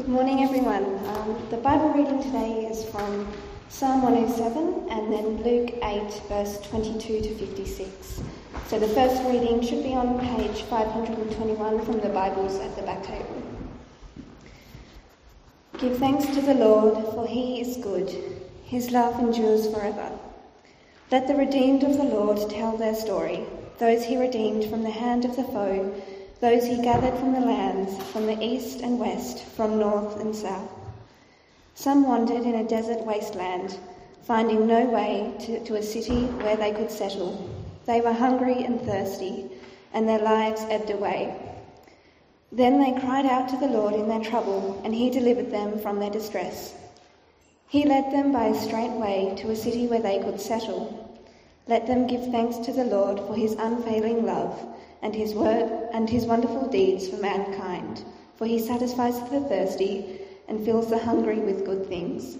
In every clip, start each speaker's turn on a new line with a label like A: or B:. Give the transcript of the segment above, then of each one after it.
A: Good morning, everyone. Um, the Bible reading today is from Psalm 107 and then Luke 8, verse 22 to 56. So the first reading should be on page 521 from the Bibles at the back table. Give thanks to the Lord, for he is good. His love endures forever. Let the redeemed of the Lord tell their story, those he redeemed from the hand of the foe those he gathered from the lands, from the east and west, from north and south. Some wandered in a desert wasteland, finding no way to, to, a city where they could settle. They were hungry and thirsty, and their lives ebbed away. Then they cried out to the Lord in their trouble, and he delivered them from their distress. He led them by a straight way to a city where they could settle. Let them give thanks to the Lord for his unfailing love and his word and his wonderful deeds for mankind, for he satisfies the thirsty and fills the hungry with good things.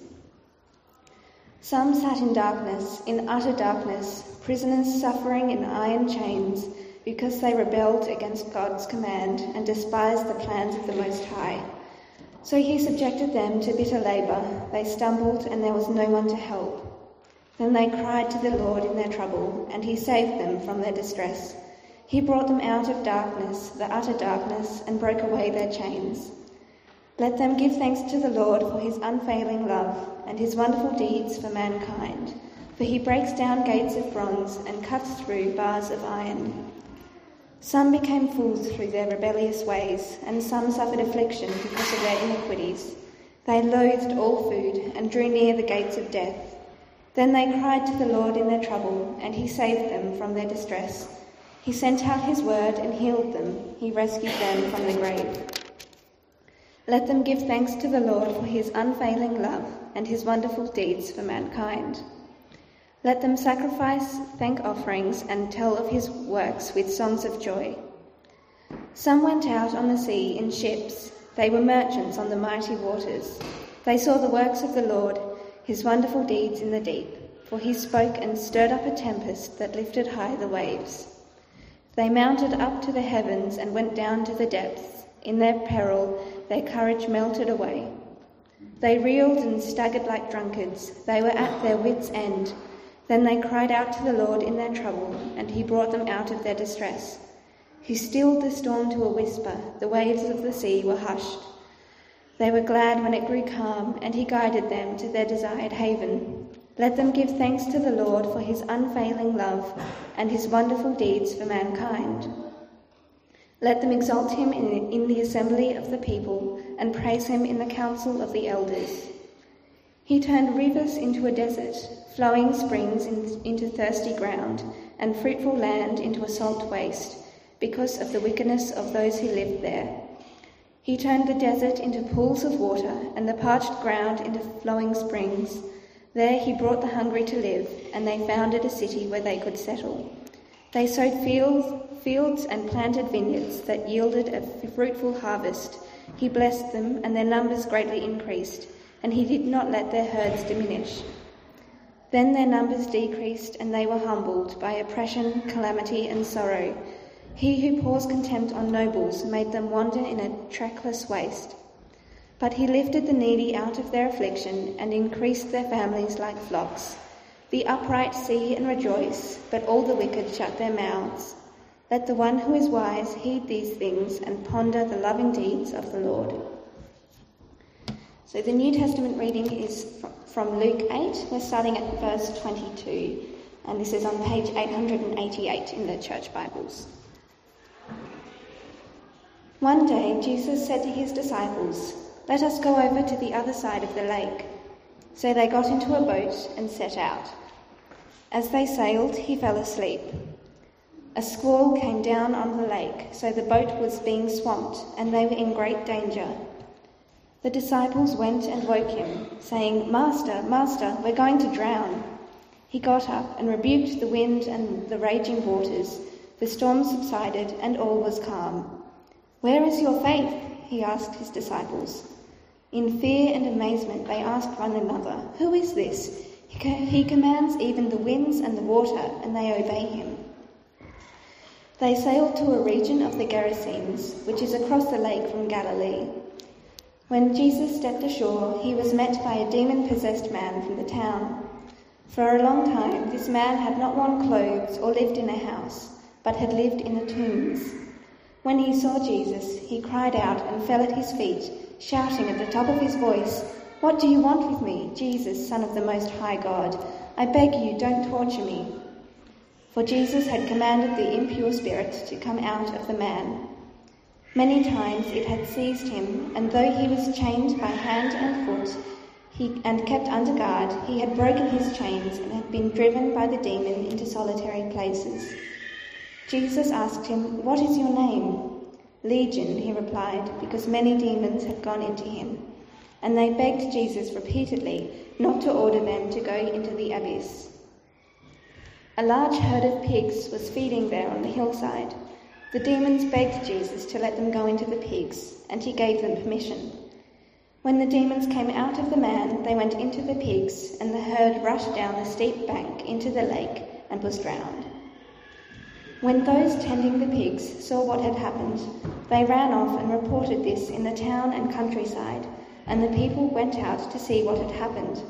A: Some sat in darkness, in utter darkness, prisoners suffering in iron chains, because they rebelled against God's command and despised the plans of the Most High. So he subjected them to bitter labour. They stumbled, and there was no one to help. Then they cried to the Lord in their trouble, and he saved them from their distress. He brought them out of darkness, the utter darkness, and broke away their chains. Let them give thanks to the Lord for his unfailing love and his wonderful deeds for mankind. For he breaks down gates of bronze and cuts through bars of iron. Some became fools through their rebellious ways, and some suffered affliction because of their iniquities. They loathed all food and drew near the gates of death. Then they cried to the Lord in their trouble, and he saved them from their distress. He sent out his word and healed them. He rescued them from the grave. Let them give thanks to the Lord for his unfailing love and his wonderful deeds for mankind. Let them sacrifice thank offerings and tell of his works with songs of joy. Some went out on the sea in ships. They were merchants on the mighty waters. They saw the works of the Lord, his wonderful deeds in the deep, for he spoke and stirred up a tempest that lifted high the waves. They mounted up to the heavens and went down to the depths. In their peril, their courage melted away. They reeled and staggered like drunkards. They were at their wits' end. Then they cried out to the Lord in their trouble, and he brought them out of their distress. He stilled the storm to a whisper. The waves of the sea were hushed. They were glad when it grew calm, and he guided them to their desired haven. Let them give thanks to the Lord for his unfailing love and his wonderful deeds for mankind. Let them exalt him in, the assembly of the people and praise him in the council of the elders. He turned rivers into a desert, flowing springs in, into thirsty ground, and fruitful land into a salt waste, because of the wickedness of those who lived there. He turned the desert into pools of water, and the parched ground into flowing springs. There he brought the hungry to live, and they founded a city where they could settle. They sowed fields, fields and planted vineyards that yielded a fruitful harvest. He blessed them, and their numbers greatly increased, and he did not let their herds diminish. Then their numbers decreased, and they were humbled by oppression, calamity, and sorrow. He who pours contempt on nobles made them wander in a trackless waste. But he lifted the needy out of their affliction and increased their families like flocks. The upright see and rejoice, but all the wicked shut their mouths. Let the one who is wise heed these things and ponder the loving deeds of the Lord. So the New Testament reading is from Luke 8. We're starting at verse 22, and this is on page 888 in the Church Bibles. One day Jesus said to his disciples, let us go over to the other side of the lake. So they got into a boat and set out. As they sailed, he fell asleep. A squall came down on the lake, so the boat was being swamped, and they were in great danger. The disciples went and woke him, saying, Master, Master, we're going to drown. He got up and rebuked the wind and the raging waters. The storm subsided, and all was calm. Where is your faith? he asked his disciples. In fear and amazement, they asked one another, Who is this? He commands even the winds and the water, and they obey him. They sailed to a region of the Gerasenes, which is across the lake from Galilee. When Jesus stepped ashore, he was met by a demon possessed man from the town. For a long time, this man had not worn clothes or lived in a house, but had lived in the tombs. When he saw Jesus, he cried out and fell at his feet, shouting at the top of his voice, What do you want with me, Jesus, Son of the Most High God? I beg you, don't torture me. For Jesus had commanded the impure spirit to come out of the man. Many times it had seized him, and though he was chained by hand and foot he, and kept under guard, he had broken his chains and had been driven by the demon into solitary places. Jesus asked him, What is your name? Legion, he replied, because many demons had gone into him. And they begged Jesus repeatedly not to order them to go into the abyss. A large herd of pigs was feeding there on the hillside. The demons begged Jesus to let them go into the pigs, and he gave them permission. When the demons came out of the man, they went into the pigs, and the herd rushed down the steep bank into the lake and was drowned. When those tending the pigs saw what had happened, they ran off and reported this in the town and countryside, and the people went out to see what had happened.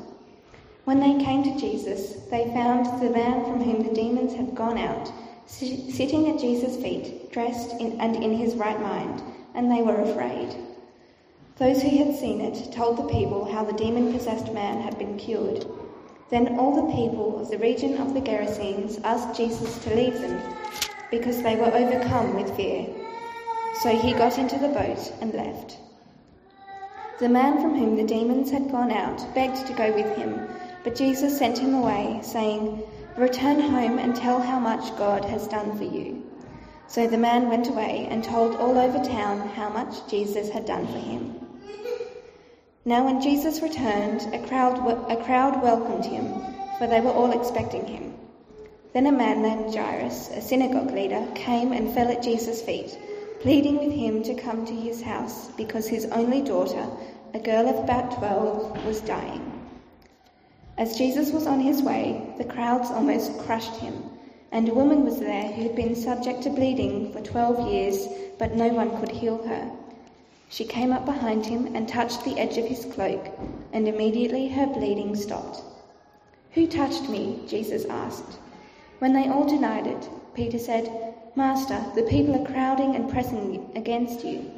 A: When they came to Jesus, they found the man from whom the demons had gone out, sitting at Jesus' feet, dressed in, and in his right mind, and they were afraid. Those who had seen it told the people how the demon possessed man had been cured. Then all the people of the region of the Gerasenes asked Jesus to leave them, because they were overcome with fear. So he got into the boat and left. The man from whom the demons had gone out begged to go with him. But Jesus sent him away, saying, Return home and tell how much God has done for you. So the man went away and told all over town how much Jesus had done for him. Now, when Jesus returned, a crowd, a crowd welcomed him, for they were all expecting him. Then a man named Jairus, a synagogue leader, came and fell at Jesus' feet, pleading with him to come to his house because his only daughter, a girl of about twelve, was dying. As Jesus was on his way, the crowds almost crushed him, and a woman was there who had been subject to bleeding for twelve years, but no one could heal her. She came up behind him and touched the edge of his cloak, and immediately her bleeding stopped. Who touched me? Jesus asked. When they all denied it, Peter said, Master, the people are crowding and pressing against you.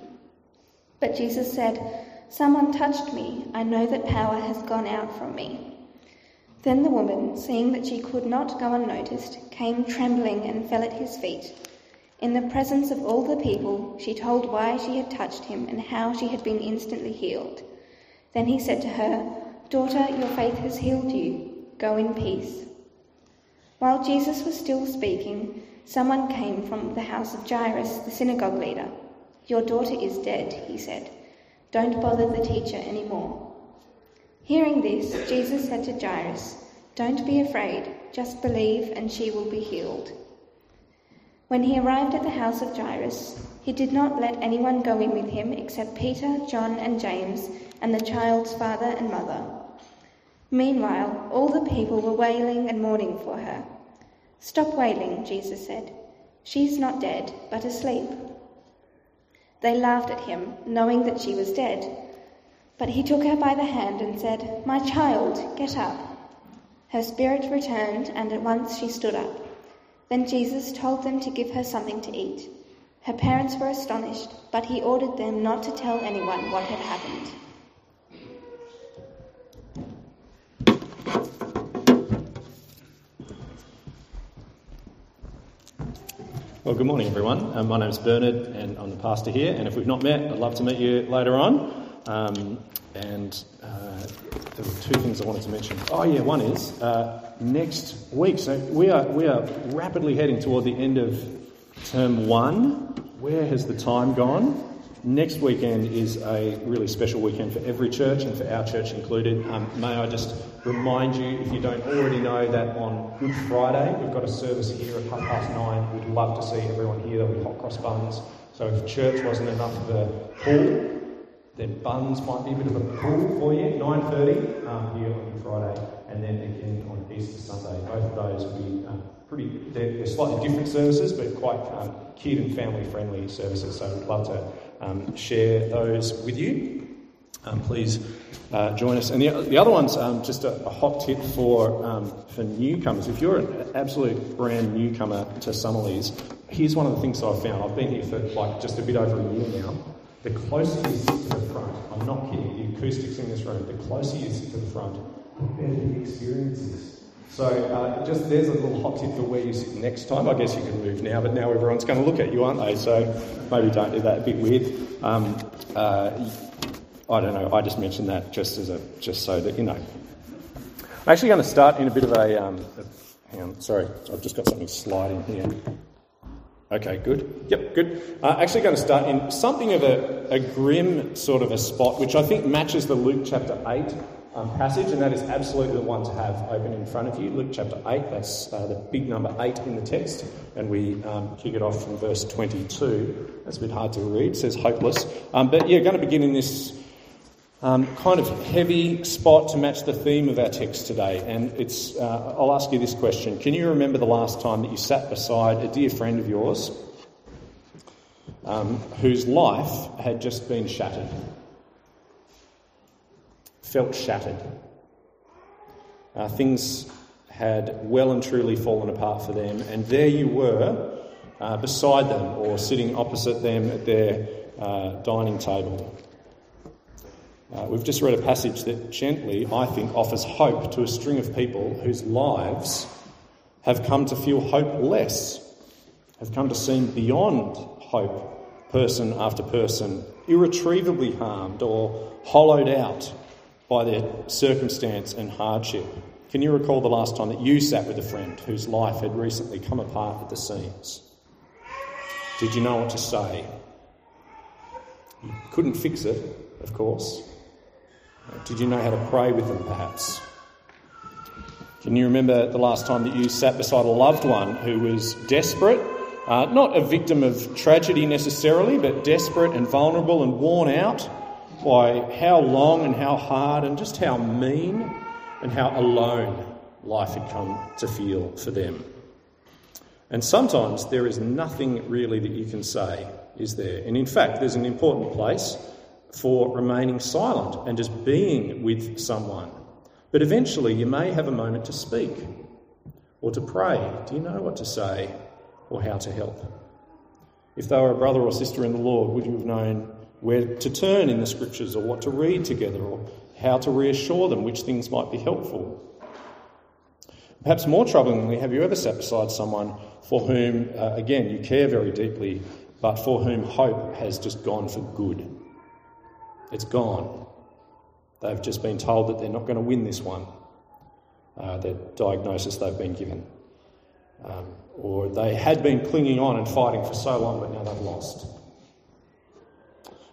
A: But Jesus said, Someone touched me. I know that power has gone out from me. Then the woman, seeing that she could not go unnoticed, came trembling and fell at his feet. In the presence of all the people, she told why she had touched him and how she had been instantly healed. Then he said to her, Daughter, your faith has healed you. Go in peace. While Jesus was still speaking, someone came from the house of Jairus, the synagogue leader. Your daughter is dead, he said. Don't bother the teacher any more. Hearing this, Jesus said to Jairus, Don't be afraid, just believe and she will be healed. When he arrived at the house of Jairus, he did not let anyone go in with him except Peter, John, and James, and the child's father and mother. Meanwhile, all the people were wailing and mourning for her. Stop wailing, Jesus said. She's not dead, but asleep. They laughed at him, knowing that she was dead. But he took her by the hand and said, My child, get up. Her spirit returned, and at once she stood up. Then Jesus told them to give her something to eat. Her parents were astonished, but he ordered them not to tell anyone what had happened.
B: Well, good morning, everyone. Um, my name's Bernard, and I'm the pastor here. And if we've not met, I'd love to meet you later on. Um, and uh, there were two things I wanted to mention. Oh yeah, one is uh, next week. So we are we are rapidly heading toward the end of term one. Where has the time gone? Next weekend is a really special weekend for every church and for our church included. Um, may I just remind you, if you don't already know, that on Good Friday we've got a service here at half past nine. We'd love to see everyone here. There'll be hot cross buns. So if church wasn't enough a pull, then buns might be a bit of a pull for you. 9.30 um, here on Friday, and then again on Easter Sunday. Both of those will be um, pretty, they're, they're, slightly different services, but quite um, kid and family friendly services. So we'd love to um, share those with you. um, please uh, join us. And the, the other one's um, just a, a, hot tip for, for newcomers. If you're an absolute brand newcomer to Summerlees, here's one of the things I've found. I've been here for like just a bit over a year now. The closer you sit to the front, I'm not kidding, the acoustics in this room, the closer you sit to the front, the better the experience is. So uh, just there's a little hot tip for where you sit next time. I guess you can move now, but now everyone's going to look at you, aren't they? So maybe don't do that. A bit weird. Um, uh, I don't know. I just mentioned that just as a just so that you know. I'm actually going to start in a bit of a. Um, hang on, sorry, I've just got something sliding here. Okay, good. Yep, good. Uh, actually, going to start in something of a, a grim sort of a spot, which I think matches the Luke chapter 8 um, passage, and that is absolutely the one to have open in front of you. Luke chapter 8, that's uh, the big number 8 in the text, and we um, kick it off from verse 22. That's a bit hard to read, it says hopeless. Um, but yeah, going to begin in this um, kind of heavy spot to match the theme of our text today. And it's, uh, I'll ask you this question Can you remember the last time that you sat beside a dear friend of yours um, whose life had just been shattered? Felt shattered. Uh, things had well and truly fallen apart for them, and there you were uh, beside them or sitting opposite them at their uh, dining table. Uh, we've just read a passage that gently, I think, offers hope to a string of people whose lives have come to feel hopeless, have come to seem beyond hope, person after person, irretrievably harmed or hollowed out by their circumstance and hardship. Can you recall the last time that you sat with a friend whose life had recently come apart at the seams? Did you know what to say? You couldn't fix it, of course. Did you know how to pray with them, perhaps? Can you remember the last time that you sat beside a loved one who was desperate? Uh, not a victim of tragedy necessarily, but desperate and vulnerable and worn out by how long and how hard and just how mean and how alone life had come to feel for them. And sometimes there is nothing really that you can say, is there? And in fact, there's an important place for remaining silent and just being with someone. But eventually, you may have a moment to speak or to pray. Do you know what to say or how to help? If they were a brother or sister in the Lord, would you have known where to turn in the scriptures or what to read together or how to reassure them which things might be helpful? Perhaps more troublingly, have you ever sat beside someone for whom, uh, again, you care very deeply, but for whom hope has just gone for good? It's gone. They've just been told that they're not going to win this one, uh, the diagnosis they've been given. Um, or they had been clinging on and fighting for so long, but now they've lost.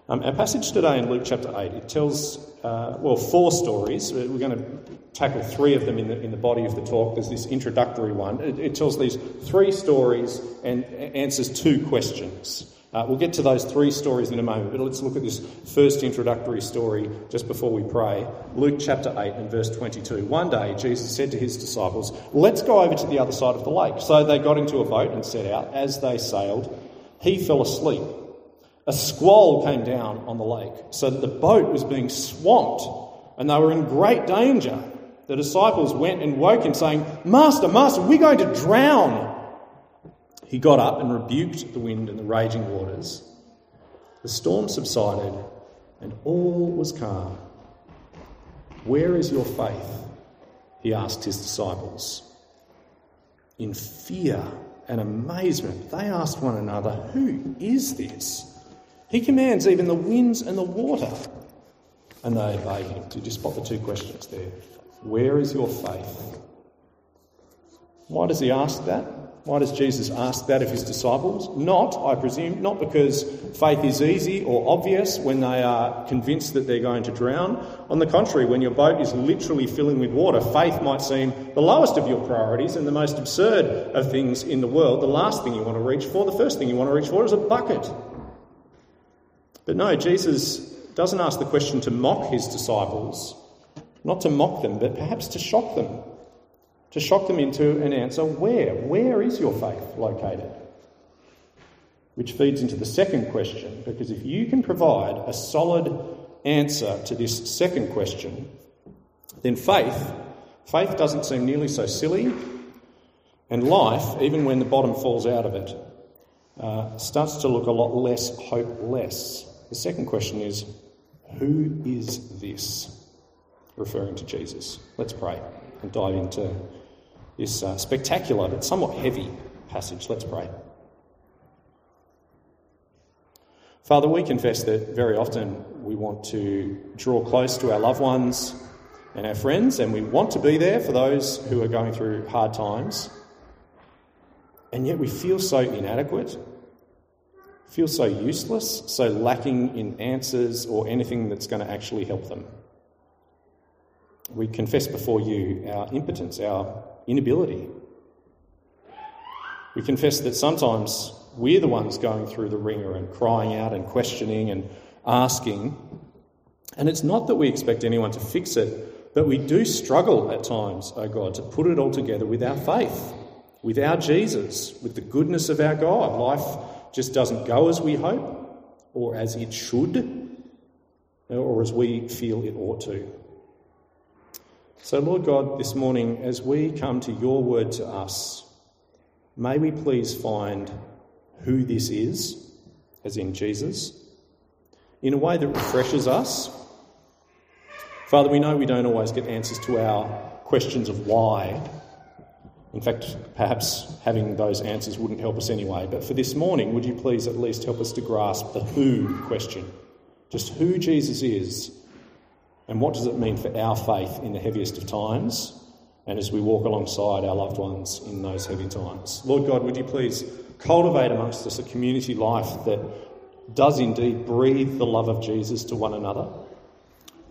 B: Um, our passage today in Luke chapter 8, it tells, uh, well, four stories. We're going to tackle three of them in the, in the body of the talk. There's this introductory one. It, it tells these three stories and answers two questions. Uh, we'll get to those three stories in a moment, but let's look at this first introductory story just before we pray. Luke chapter 8 and verse 22. One day, Jesus said to his disciples, Let's go over to the other side of the lake. So they got into a boat and set out. As they sailed, he fell asleep. A squall came down on the lake, so that the boat was being swamped, and they were in great danger. The disciples went and woke him, saying, Master, Master, we're going to drown. He got up and rebuked the wind and the raging waters. The storm subsided and all was calm. Where is your faith? He asked his disciples. In fear and amazement, they asked one another, Who is this? He commands even the winds and the water, and they obey him. Did you spot the two questions there? Where is your faith? Why does he ask that? Why does Jesus ask that of his disciples? Not, I presume, not because faith is easy or obvious when they are convinced that they're going to drown. On the contrary, when your boat is literally filling with water, faith might seem the lowest of your priorities and the most absurd of things in the world. The last thing you want to reach for, the first thing you want to reach for is a bucket. But no, Jesus doesn't ask the question to mock his disciples, not to mock them, but perhaps to shock them to shock them into an answer where? Where is your faith located? Which feeds into the second question, because if you can provide a solid answer to this second question, then faith, faith doesn't seem nearly so silly, and life, even when the bottom falls out of it, uh, starts to look a lot less hopeless. The second question is, who is this? Referring to Jesus. Let's pray and dive into this uh, spectacular but somewhat heavy passage. Let's pray. Father, we confess that very often we want to draw close to our loved ones and our friends, and we want to be there for those who are going through hard times. And yet we feel so inadequate, feel so useless, so lacking in answers or anything that's going to actually help them. We confess before you our impotence, our inability. We confess that sometimes we're the ones going through the wringer and crying out and questioning and asking. And it's not that we expect anyone to fix it, but we do struggle at times, oh God, to put it all together with our faith, with our Jesus, with the goodness of our God. Life just doesn't go as we hope or as it should or as we feel it ought to. So, Lord God, this morning, as we come to your word to us, may we please find who this is, as in Jesus, in a way that refreshes us. Father, we know we don't always get answers to our questions of why. In fact, perhaps having those answers wouldn't help us anyway. But for this morning, would you please at least help us to grasp the who question? Just who Jesus is and what does it mean for our faith in the heaviest of times and as we walk alongside our loved ones in those heavy times. Lord God, would you please cultivate amongst us a community life that does indeed breathe the love of Jesus to one another,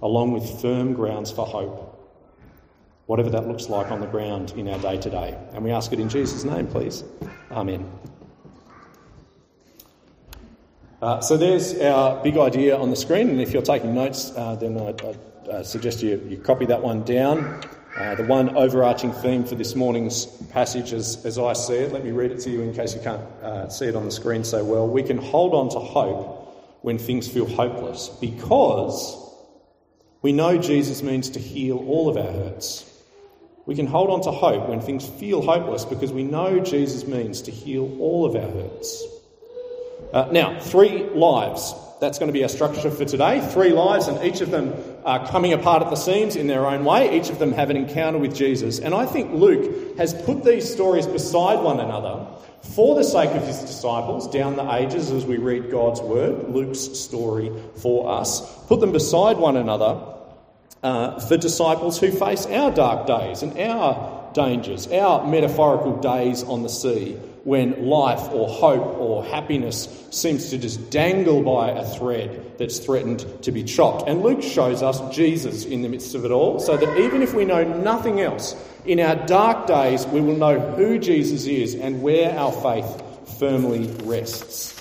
B: along with firm grounds for hope, whatever that looks like on the ground in our day to day. And we ask it in Jesus' name, please. Amen. Uh, so there's our big idea on the screen, and if you're taking notes, uh, then I'd, I'd uh, suggest you, you copy that one down. Uh, the one overarching theme for this morning's passage, as, as I see it, let me read it to you in case you can't uh, see it on the screen so well. We can hold on to hope when things feel hopeless because we know Jesus means to heal all of our hurts. We can hold on to hope when things feel hopeless because we know Jesus means to heal all of our hurts. Uh, now, three lives that's going to be our structure for today. Three lives, and each of them are coming apart at the seams in their own way. Each of them have an encounter with Jesus. And I think Luke has put these stories beside one another for the sake of his disciples down the ages as we read God's word, Luke's story for us. Put them beside one another uh, for disciples who face our dark days and our dangers, our metaphorical days on the sea when life or hope or happiness seems to just dangle by a thread that's threatened to be chopped. And Luke shows us Jesus in the midst of it all, so that even if we know nothing else, in our dark days we will know who Jesus is and where our faith firmly rests.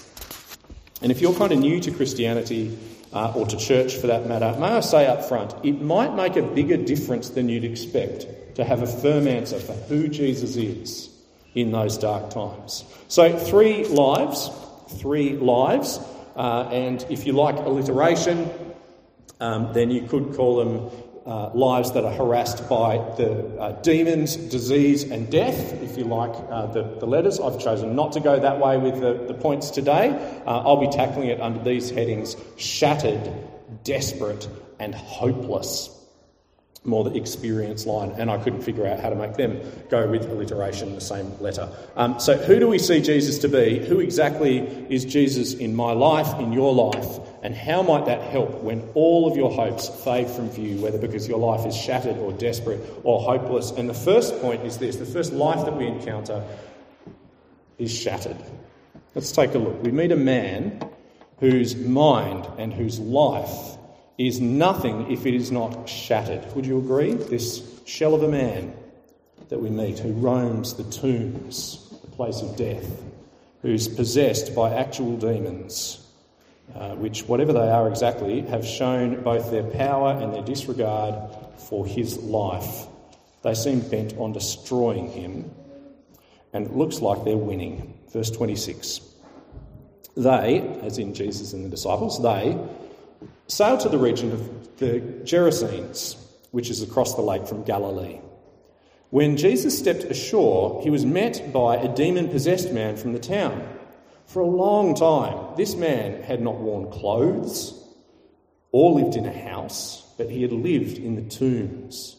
B: And if you're kind of new to Christianity, uh, or to church for that matter, may I say up front, it might make a bigger difference than you'd expect to have a firm answer for who Jesus is in those dark times. So, three lives, three lives, uh, and if you like alliteration, um, then you could call them uh, lives that are harassed by the uh, demons, disease, and death, if you like uh, the, the, letters. I've chosen not to go that way with the, the points today. Uh, I'll be tackling it under these headings shattered, desperate, and hopeless more the experience line, and I couldn't figure out how to make them go with alliteration, in the same letter. Um, so, who do we see Jesus to be? Who exactly is Jesus in my life, in your life? And how might that help when all of your hopes fade from view, whether because your life is shattered or desperate or hopeless? And the first point is this the first life that we encounter is shattered. Let's take a look. We meet a man whose mind and whose life is nothing if it is not shattered. Would you agree? This shell of a man that we meet who roams the tombs, the place of death, who's possessed by actual demons, uh, which, whatever they are exactly, have shown both their power and their disregard for his life. They seem bent on destroying him, and it looks like they're winning. Verse 26. They, as in Jesus and the disciples, they sailed to the region of the Gerasenes, which is across the lake from Galilee. When Jesus stepped ashore, he was met by a demon possessed man from the town. For a long time, this man had not worn clothes or lived in a house, but he had lived in the tombs.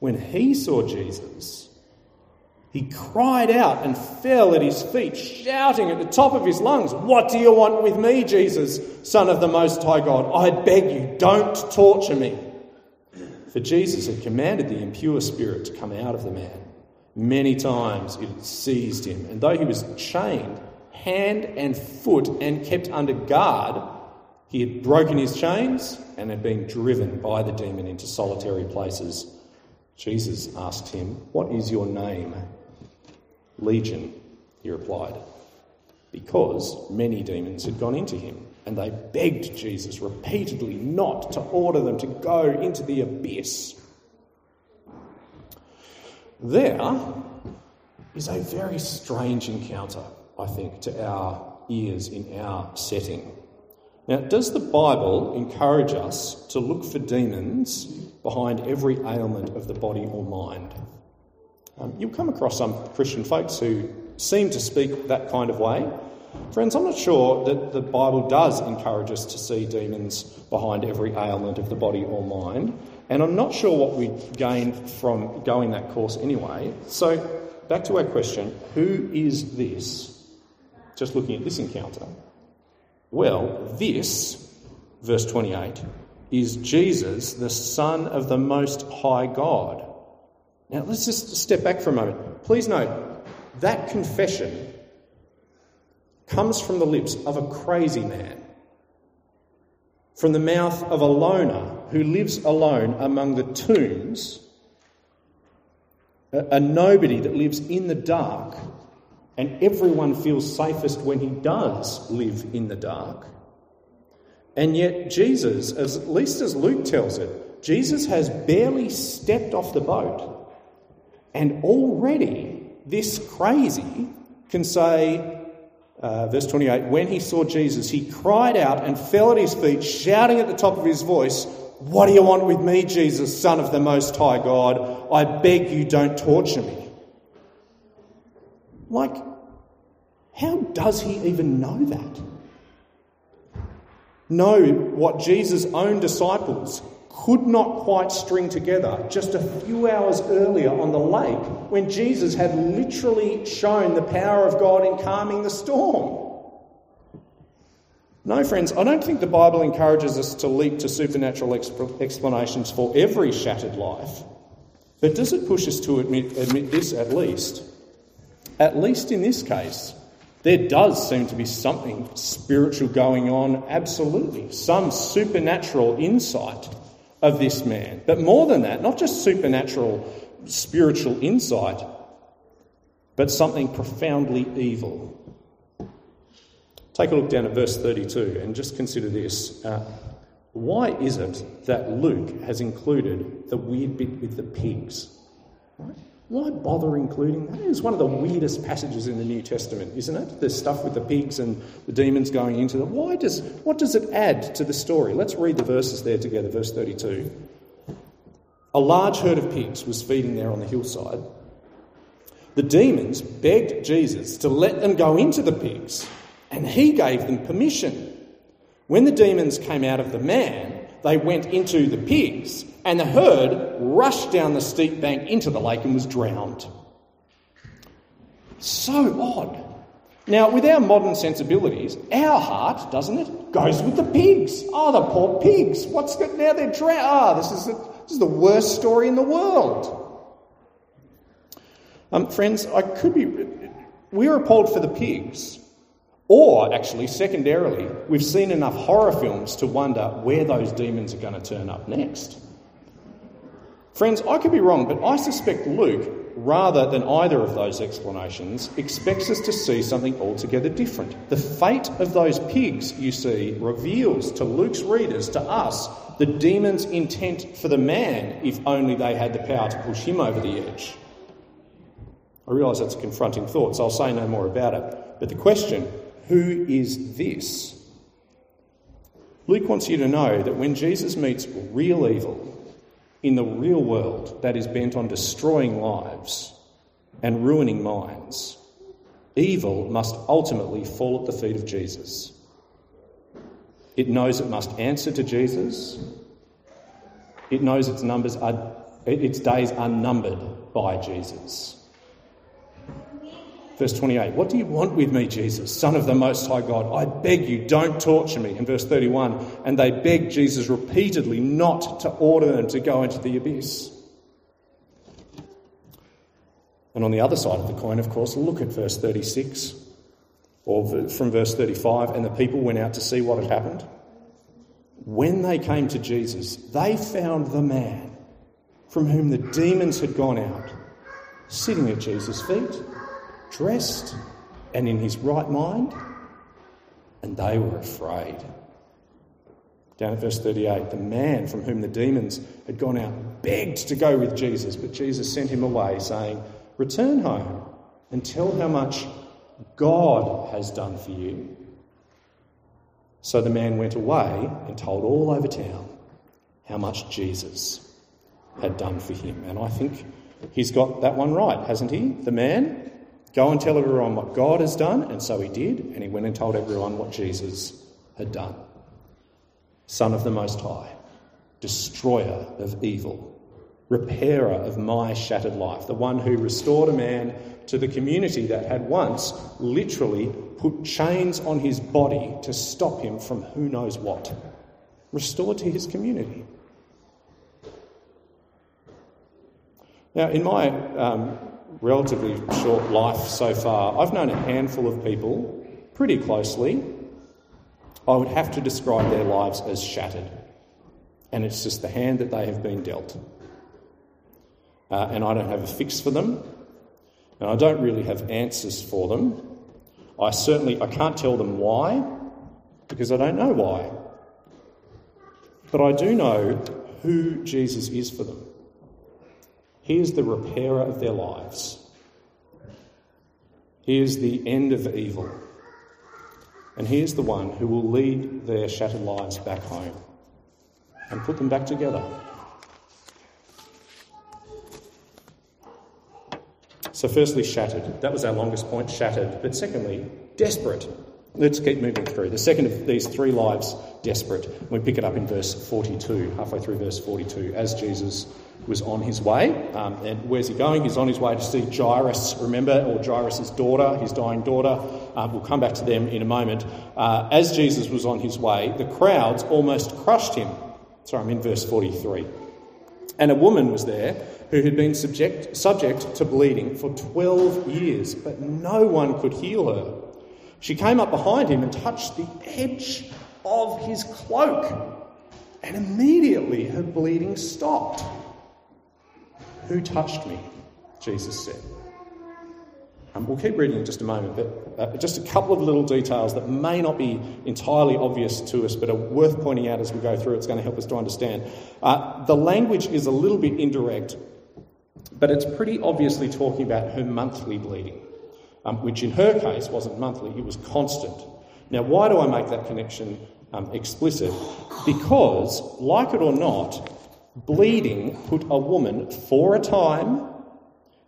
B: When he saw Jesus, he cried out and fell at his feet, shouting at the top of his lungs, What do you want with me, Jesus, Son of the Most High God? I beg you, don't torture me. For Jesus had commanded the impure spirit to come out of the man. Many times it had seized him, and though he was chained hand and foot and kept under guard, he had broken his chains and had been driven by the demon into solitary places. Jesus asked him, What is your name? Legion, he replied, because many demons had gone into him, and they begged Jesus repeatedly not to order them to go into the abyss. There is a very strange encounter, I think, to our ears in our setting. Now, does the Bible encourage us to look for demons behind every ailment of the body or mind? Um, you'll come across some Christian folks who seem to speak that kind of way. Friends, I'm not sure that the Bible does encourage us to see demons behind every ailment of the body or mind, and I'm not sure what we gain from going that course anyway. So, back to our question who is this? Just looking at this encounter. Well, this, verse 28, is Jesus, the Son of the Most High God. Now, let's just step back for a moment. Please note that confession comes from the lips of a crazy man, from the mouth of a loner who lives alone among the tombs, a, nobody that lives in the dark, and everyone feels safest when he does live in the dark. And yet, Jesus, as, at least as Luke tells it, Jesus has barely stepped off the boat and already, this crazy can say, uh, verse 28, when he saw Jesus, he cried out and fell at his feet, shouting at the top of his voice, What do you want with me, Jesus, Son of the Most High God? I beg you, don't torture me. Like, how does he even know that? Know what Jesus' own disciples could not quite string together just a few hours earlier on the lake when Jesus had literally shown the power of God in calming the storm. No, friends, I don't think the Bible encourages us to leap to supernatural exp- explanations for every shattered life. But does it push us to admit, admit this at least? At least in this case, there does seem to be something spiritual going on, absolutely. Some supernatural insight of this man. But more than that, not just supernatural spiritual insight, but something profoundly evil. Take a look down at verse 32 and just consider this. Uh, why is it that Luke has included the weird bit with the pigs? Right? Why bother including that? It's one of the weirdest passages in the New Testament, isn't it? The stuff with the pigs and the demons going into them. Why does, what does it add to the story? Let's read the verses there together, verse 32. A large herd of pigs was feeding there on the hillside. The demons begged Jesus to let them go into the pigs, and he gave them permission. When the demons came out of the man, they went into the pigs, and the herd rushed down the steep bank into the lake and was drowned. So odd. Now, with our modern sensibilities, our heart, doesn't it, goes with the pigs. Oh, the poor pigs. What's good? Now they're drowned. Ah, oh, this is, the, this is the worst story in the world. Um, friends, I could be. We're appalled for the pigs. Or, actually, secondarily, we've seen enough horror films to wonder where those demons are going to turn up next. Friends, I could be wrong, but I suspect Luke, rather than either of those explanations, expects us to see something altogether different. The fate of those pigs, you see, reveals to Luke's readers, to us, the demon's intent for the man if only they had the power to push him over the edge. I realise that's a confronting thought, so I'll say no more about it. But the question who is this? Luke wants you to know that when Jesus meets real evil in the real world that is bent on destroying lives and ruining minds, evil must ultimately fall at the feet of Jesus. It knows it must answer to Jesus. It knows its numbers are its days are numbered by Jesus. Verse 28 What do you want with me, Jesus, Son of the Most High God? I beg you, don't torture me. In verse 31, and they begged Jesus repeatedly not to order them to go into the abyss. And on the other side of the coin, of course, look at verse 36, or from verse 35, and the people went out to see what had happened. When they came to Jesus, they found the man from whom the demons had gone out sitting at Jesus' feet dressed and in his right mind, and they were afraid. Down at verse 38, the man from whom the demons had gone out begged to go with Jesus, but Jesus sent him away, saying, Return home and tell how much God has done for you. So the man went away and told all over town how much Jesus had done for him. And I think he's got that one right, hasn't he? The man Go and tell everyone what God has done. And so he did, and he went and told everyone what Jesus had done. Son of the Most High, destroyer of evil, repairer of my shattered life, the one who restored a man to the community that had once literally put chains on his body to stop him from who knows what. Restored to his community. Now, in my um, relatively short life so far, I've known a handful of people pretty closely. I would have to describe their lives as shattered. And it's just the hand that they have been dealt. Uh, and I don't have a fix for them. And I don't really have answers for them. I certainly I can't tell them why, because I don't know why. But I do know who Jesus is for them. He is the repairer of their lives. He is the end of evil. And He is the one who will lead their shattered lives back home and put them back together. So, firstly, shattered. That was our longest point, shattered. But secondly, desperate. Let's keep moving through. The second of these three lives, desperate. We pick it up in verse 42, halfway through verse 42, as Jesus was on his way. Um, and where's he going? He's on his way to see Jairus, remember, or Jairus' daughter, his dying daughter. Um, we'll come back to them in a moment. Uh, as Jesus was on his way, the crowds almost crushed him. Sorry, I'm in verse 43. And a woman was there who had been subject, subject to bleeding for 12 years, but no one could heal her. She came up behind him and touched the edge of his cloak, and immediately her bleeding stopped. Who touched me? Jesus said. Um, we'll keep reading in just a moment, but uh, just a couple of little details that may not be entirely obvious to us, but are worth pointing out as we go through. It's going to help us to understand. Uh, the language is a little bit indirect, but it's pretty obviously talking about her monthly bleeding, um, which in her case wasn't monthly, it was constant. Now, why do I make that connection um, explicit? Because, like it or not, bleeding put a woman for a time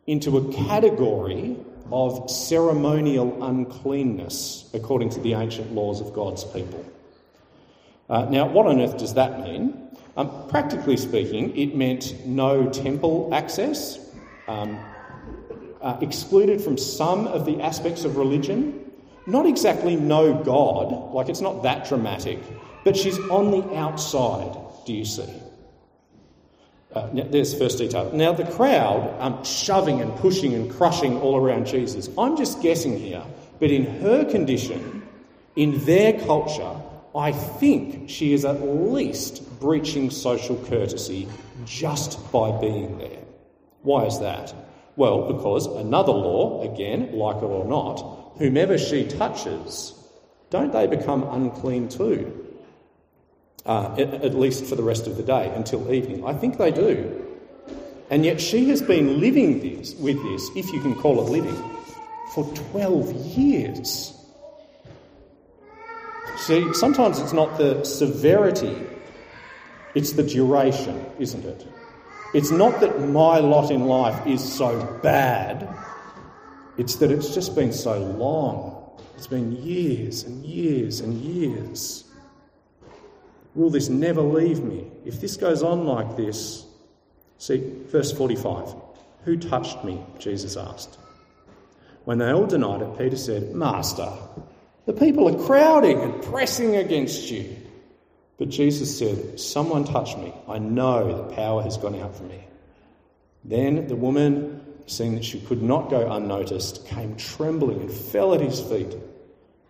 B: into a category of ceremonial uncleanness according to the ancient laws of God's people. Uh, now, what on earth does that mean? Um, practically speaking, it meant no temple access, um, uh, excluded from some of the aspects of religion. Not exactly no God, like it's not that dramatic, but she's on the outside, do you see? Uh, there's the first detail. Now, the crowd um, shoving and pushing and crushing all around Jesus. I'm just guessing here, but in her condition, in their culture, I think she is at least breaching social courtesy just by being there. Why is that? Well, because another law, again, like it or not, whomever she touches, don't they become unclean too? Uh, at least for the rest of the day until evening. I think they do. And yet she has been living this, with this, if you can call it living, for 12 years. See, sometimes it's not the severity, it's the duration, isn't it? It's not that my lot in life is so bad, it's that it's just been so long. It's been years and years and years. Will this never leave me? If this goes on like this, see, verse 45 Who touched me? Jesus asked. When they all denied it, Peter said, Master, the people are crowding and pressing against you. But Jesus said, Someone touched me. I know the power has gone out from me. Then the woman, seeing that she could not go unnoticed, came trembling and fell at his feet.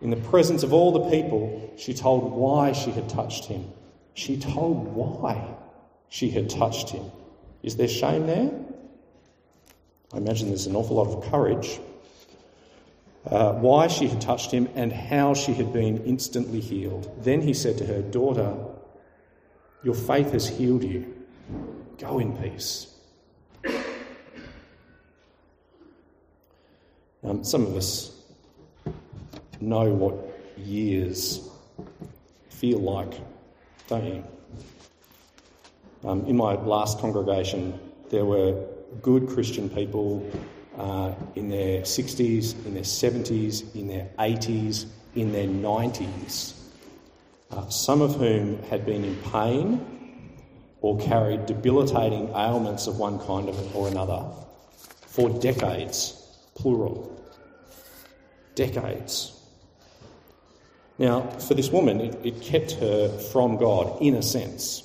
B: In the presence of all the people, she told why she had touched him. She told why she had touched him. Is there shame there? I imagine there's an awful lot of courage. Uh, why she had touched him and how she had been instantly healed. Then he said to her, Daughter, your faith has healed you. Go in peace. Um, some of us know what years feel like, don't you? Um, in my last congregation, there were good Christian people uh, in their 60s, in their 70s, in their 80s, in their 90s, uh, some of whom had been in pain or carried debilitating ailments of one kind or another for decades, plural. Decades. Now, for this woman, it, it kept her from God in a sense.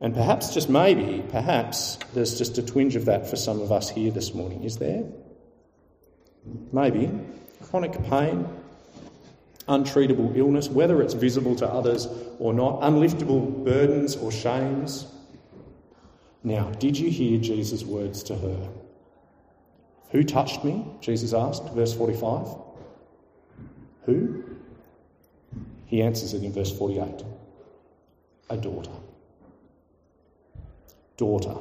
B: And perhaps, just maybe, perhaps there's just a twinge of that for some of us here this morning, is there? Maybe. Chronic pain, untreatable illness, whether it's visible to others or not, unliftable burdens or shames. Now, did you hear Jesus' words to her? Who touched me? Jesus asked, verse 45. Who? He answers it in verse 48 A daughter. Daughter.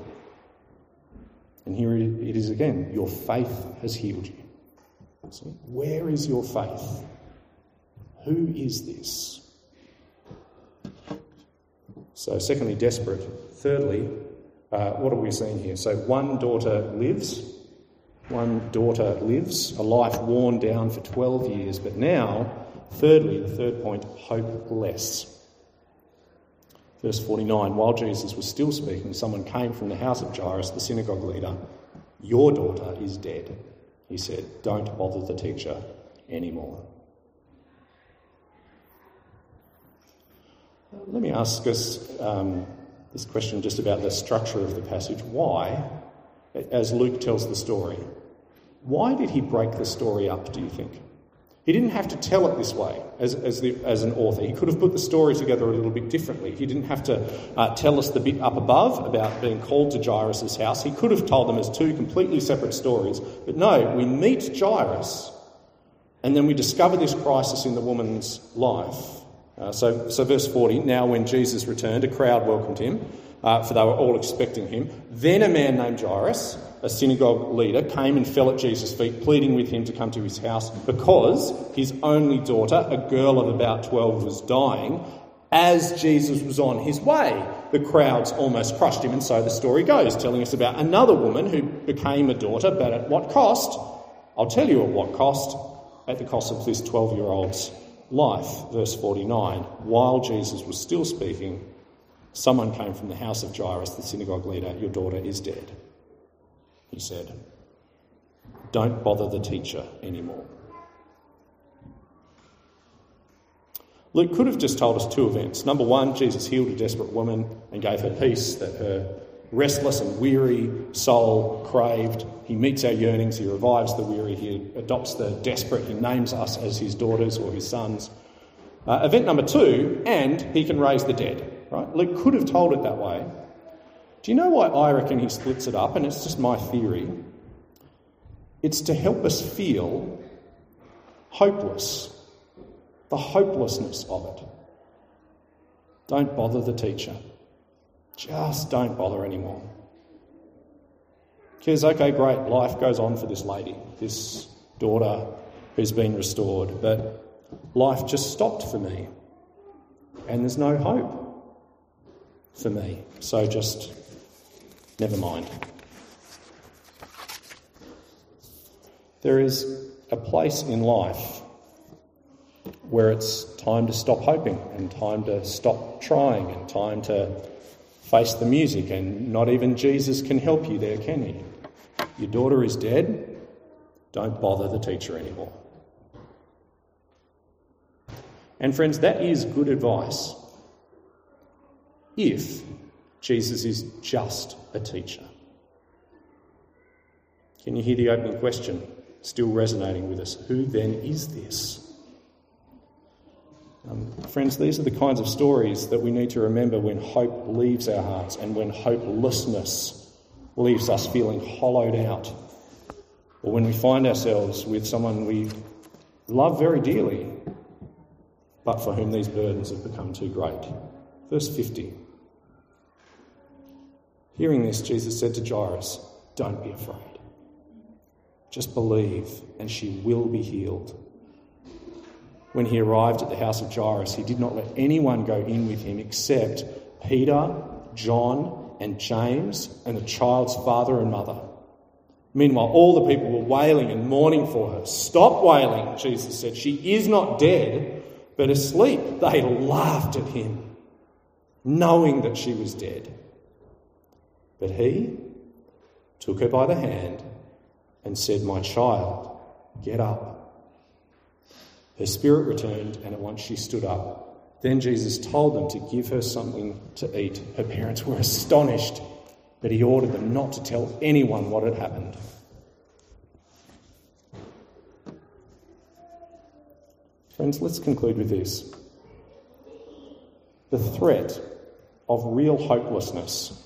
B: And here it is again your faith has healed you. So where is your faith? Who is this? So, secondly, desperate. Thirdly, uh, what are we seeing here? So, one daughter lives, one daughter lives, a life worn down for 12 years, but now, thirdly, the third point, hopeless. Verse 49 While Jesus was still speaking, someone came from the house of Jairus, the synagogue leader. Your daughter is dead. He said, Don't bother the teacher anymore. Let me ask us um, this question just about the structure of the passage. Why as Luke tells the story. Why did he break the story up, do you think? He didn't have to tell it this way as, as, the, as an author. He could have put the story together a little bit differently. He didn't have to uh, tell us the bit up above about being called to Jairus' house. He could have told them as two completely separate stories. But no, we meet Jairus and then we discover this crisis in the woman's life. Uh, so, so, verse 40 now, when Jesus returned, a crowd welcomed him uh, for they were all expecting him. Then a man named Jairus, a synagogue leader, came and fell at Jesus' feet, pleading with him to come to his house because his only daughter, a girl of about 12, was dying. As Jesus was on his way, the crowds almost crushed him, and so the story goes, telling us about another woman who became a daughter, but at what cost? I'll tell you at what cost. At the cost of this 12 year old's life. Verse 49 While Jesus was still speaking, Someone came from the house of Jairus, the synagogue leader. Your daughter is dead. He said, Don't bother the teacher anymore. Luke could have just told us two events. Number one, Jesus healed a desperate woman and gave her peace that her restless and weary soul craved. He meets our yearnings, he revives the weary, he adopts the desperate, he names us as his daughters or his sons. Uh, event number two, and he can raise the dead. Right? Luke could have told it that way. Do you know why I reckon he splits it up? And it's just my theory. It's to help us feel hopeless, the hopelessness of it. Don't bother the teacher. Just don't bother anymore. Because, okay, great, life goes on for this lady, this daughter who's been restored, but life just stopped for me and there's no hope for me. So just never mind. There is a place in life where it's time to stop hoping and time to stop trying and time to face the music, and not even Jesus can help you there, can he? Your daughter is dead, don't bother the teacher anymore. And friends, that is good advice if Jesus is just a teacher. Can you hear the opening question still resonating with us? Who then is this? Um, friends, these are the kinds of stories that we need to remember when hope leaves our hearts and when hopelessness leaves us feeling hollowed out, or when we find ourselves with someone we love very dearly, but for whom these burdens have become too great. Verse 50. Hearing this, Jesus said to Jairus, Don't be afraid. Just believe, and she will be healed. When he arrived at the house of Jairus, he did not let anyone go in with him except Peter, John, and James, and the child's father and mother. Meanwhile, all the people were wailing and mourning for her. Stop wailing, Jesus said. She is not dead, but asleep. They laughed at him, knowing that she was dead. But he took her by the hand and said, My child, get up. Her spirit returned, and at once she stood up. Then Jesus told them to give her something to eat. Her parents were astonished, but he ordered them not to tell anyone what had happened. Friends, let's conclude with this. The threat of real hopelessness.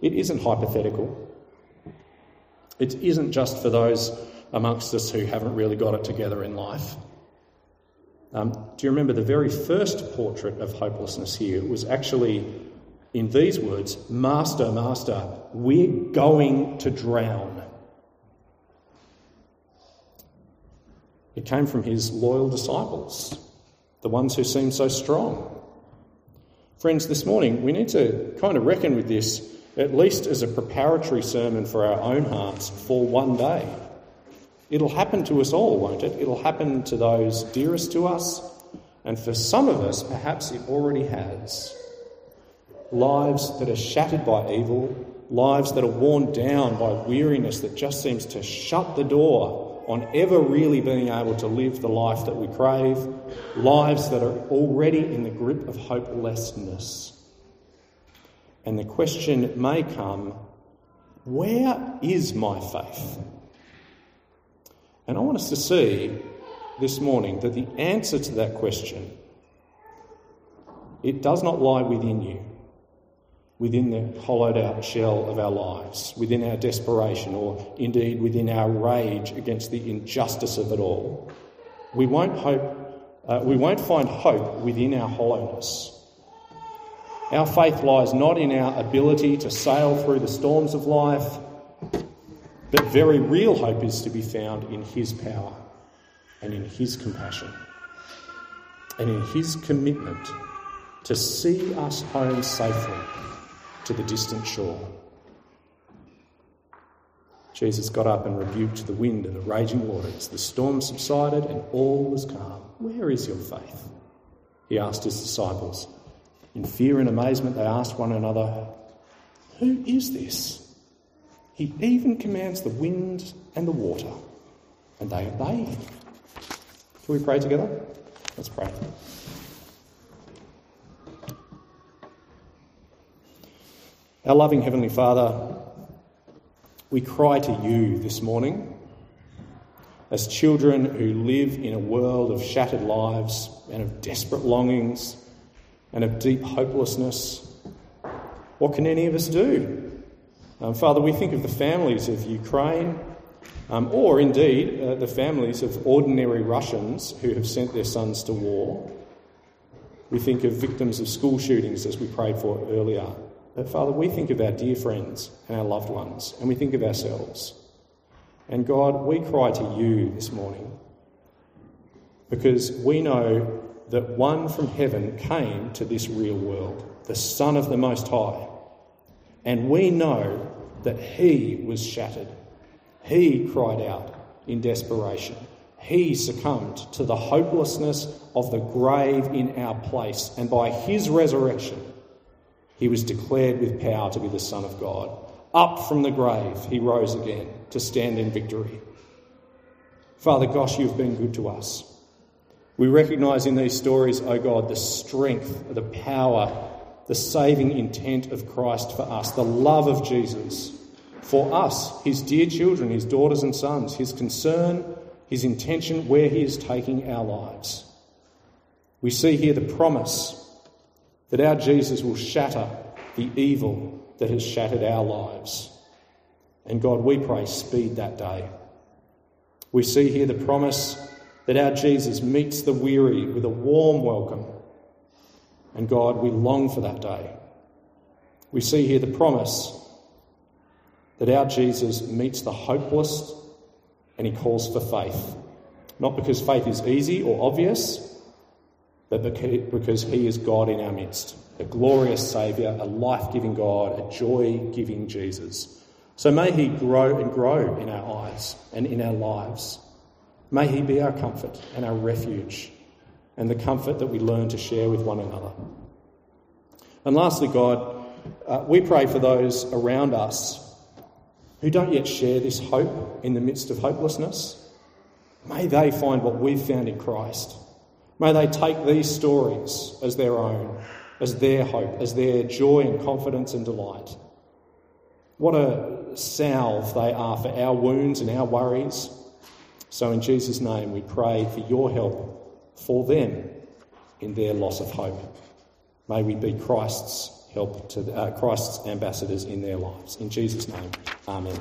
B: It isn't hypothetical. It isn't just for those amongst us who haven't really got it together in life. Um, do you remember the very first portrait of hopelessness here was actually in these words Master, Master, we're going to drown. It came from his loyal disciples, the ones who seemed so strong. Friends, this morning we need to kind of reckon with this, at least as a preparatory sermon for our own hearts for one day. It'll happen to us all, won't it? It'll happen to those dearest to us, and for some of us, perhaps it already has. Lives that are shattered by evil, lives that are worn down by weariness that just seems to shut the door on ever really being able to live the life that we crave, lives that are already in the grip of hopelessness. And the question may come where is my faith? And I want us to see this morning that the answer to that question it does not lie within you, within the hollowed out shell of our lives, within our desperation, or indeed within our rage against the injustice of it all. We won't hope, uh, we won't find hope within our hollowness. Our faith lies not in our ability to sail through the storms of life, but very real hope is to be found in His power and in His compassion and in His commitment to see us home safely to the distant shore. Jesus got up and rebuked the wind and the raging waters. The storm subsided and all was calm. Where is your faith? He asked his disciples. In fear and amazement, they asked one another, Who is this? He even commands the wind and the water, and they obey him. Can we pray together? Let's pray. Our loving Heavenly Father, we cry to you this morning as children who live in a world of shattered lives and of desperate longings and of deep hopelessness. What can any of us do? Um, Father, we think of the families of Ukraine, um, or indeed uh, the families of ordinary Russians who have sent their sons to war. We think of victims of school shootings as we prayed for earlier. But Father, we think of our dear friends and our loved ones, and we think of ourselves. And God, we cry to you this morning because we know that one from heaven came to this real world, the Son of the Most High. And we know that he was shattered. He cried out in desperation. He succumbed to the hopelessness of the grave in our place, and by his resurrection, he was declared with power to be the Son of God. Up from the grave, he rose again to stand in victory. Father, gosh, you've been good to us. We recognise in these stories, O oh God, the strength, the power, the saving intent of Christ for us, the love of Jesus for us, his dear children, his daughters and sons, his concern, his intention, where he is taking our lives. We see here the promise that our Jesus will shatter the evil that has shattered our lives. And God, we pray, speed that day. We see here the promise that our Jesus meets the weary with a warm welcome. And God, we long for that day. We see here the promise that our Jesus meets the hopeless and he calls for faith. Not because faith is easy or obvious, but because he is God in our midst, a glorious Saviour, a life giving God, a joy giving Jesus. So may he grow and grow in our eyes and in our lives. May he be our comfort and our refuge and the comfort that we learn to share with one another. And lastly, God, uh, we pray for those around us who don't yet share this hope in the midst of hopelessness. May they find what we've found in Christ. May they take these stories as their own, as their hope, as their joy and confidence and delight. What a salve they are for our wounds and our worries. So, in Jesus' name, we pray for your help for them in their loss of hope. May we be Christ's help to uh, Christ's ambassadors in their lives. In Jesus' name, Amen.